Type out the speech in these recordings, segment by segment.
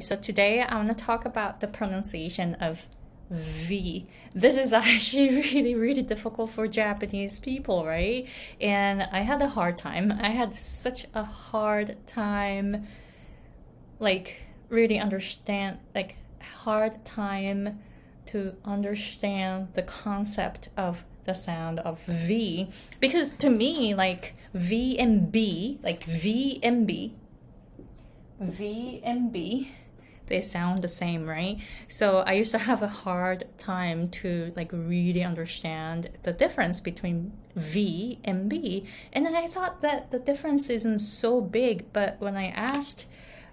So today I want to talk about the pronunciation of V. This is actually really, really difficult for Japanese people, right? And I had a hard time. I had such a hard time, like, really understand, like, hard time to understand the concept of the sound of V. Because to me, like, V and B, like V and B, V and B they sound the same, right? So I used to have a hard time to like really understand the difference between V and B. And then I thought that the difference isn't so big, but when I asked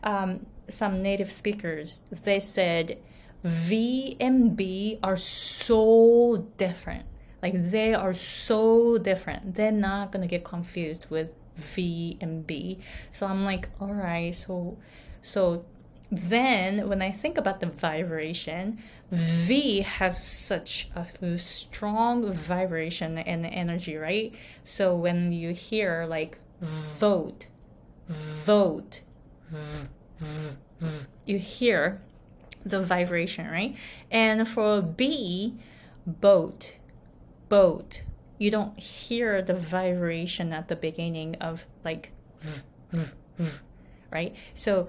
um, some native speakers, they said V and B are so different. Like they are so different. They're not gonna get confused with V and B. So I'm like, all right, so so then when I think about the vibration, V has such a strong vibration and energy, right? So when you hear like vote, vote, you hear the vibration, right? And for B, boat, boat, you don't hear the vibration at the beginning of like, right? So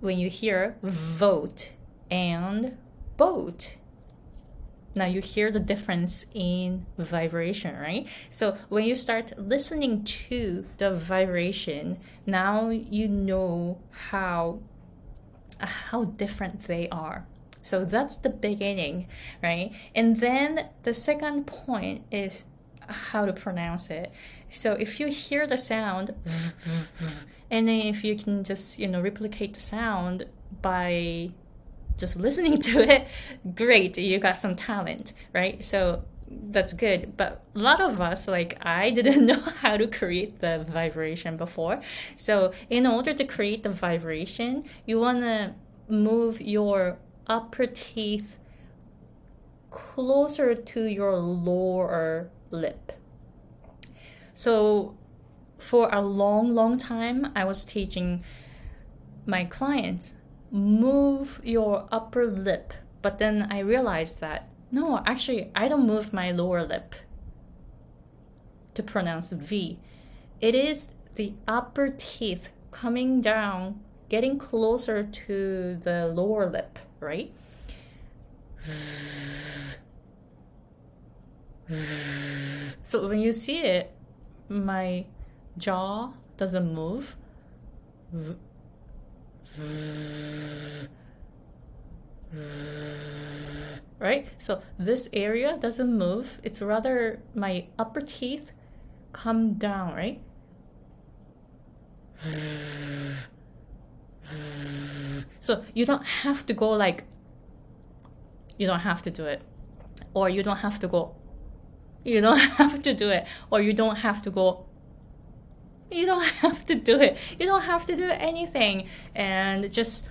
when you hear vote and boat. Now you hear the difference in vibration, right? So when you start listening to the vibration, now you know how how different they are. So that's the beginning, right? And then the second point is how to pronounce it. So if you hear the sound and then if you can just you know replicate the sound by just listening to it great you got some talent right? So that's good. But a lot of us like i didn't know how to create the vibration before. So in order to create the vibration you want to move your upper teeth closer to your lower lip. So for a long, long time, I was teaching my clients move your upper lip. But then I realized that no, actually, I don't move my lower lip to pronounce V. It is the upper teeth coming down, getting closer to the lower lip, right? So when you see it, my jaw doesn't move. Right? So this area doesn't move. It's rather my upper teeth come down, right? So you don't have to go like, you don't have to do it. Or you don't have to go, you don't have to do it. Or you don't have to go you don't have to do it. You don't have to do anything. And just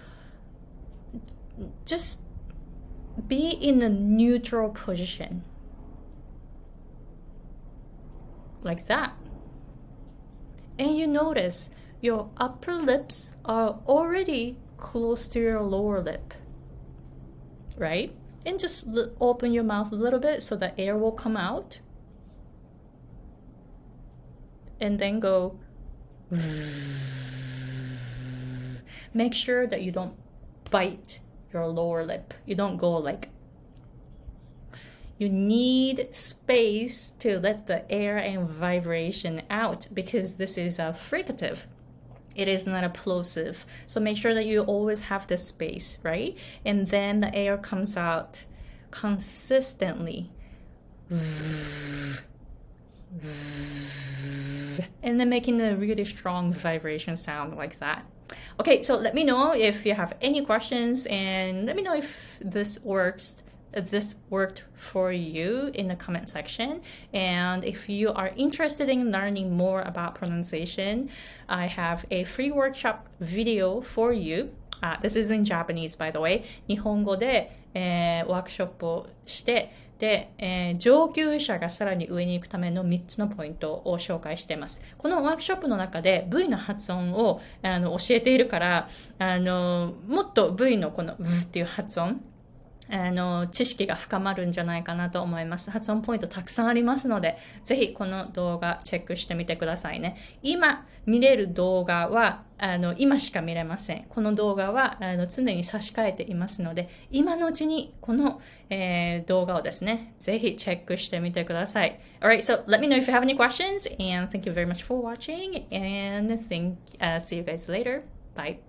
just be in a neutral position. Like that. And you notice your upper lips are already close to your lower lip. Right? And just open your mouth a little bit so the air will come out. And then go Make sure that you don't bite your lower lip. You don't go like you need space to let the air and vibration out because this is a fricative. It is not a plosive. So make sure that you always have the space, right? And then the air comes out consistently and then making a really strong vibration sound like that. Okay, so let me know if you have any questions and let me know if this works this worked for you in the comment section. And if you are interested in learning more about pronunciation, I have a free workshop video for you. Uh, this is in Japanese, by the way. 日本語で、 えー、ワークショップをして、で、えー、上級者がさらに上に行くための3つのポイントを紹介しています。このワークショップの中で V の発音をあの教えているから、あの、もっと V のこの V っていう発音、あの、知識が深まるんじゃないかなと思います。発音ポイントたくさんありますので、ぜひこの動画チェックしてみてくださいね。今見れる動画は、あの、今しか見れません。この動画は、あの、常に差し替えていますので、今のうちにこの、えー、動画をですね、ぜひチェックしてみてください。Alright, so let me know if you have any questions and thank you very much for watching and think, uh, see you guys later. Bye.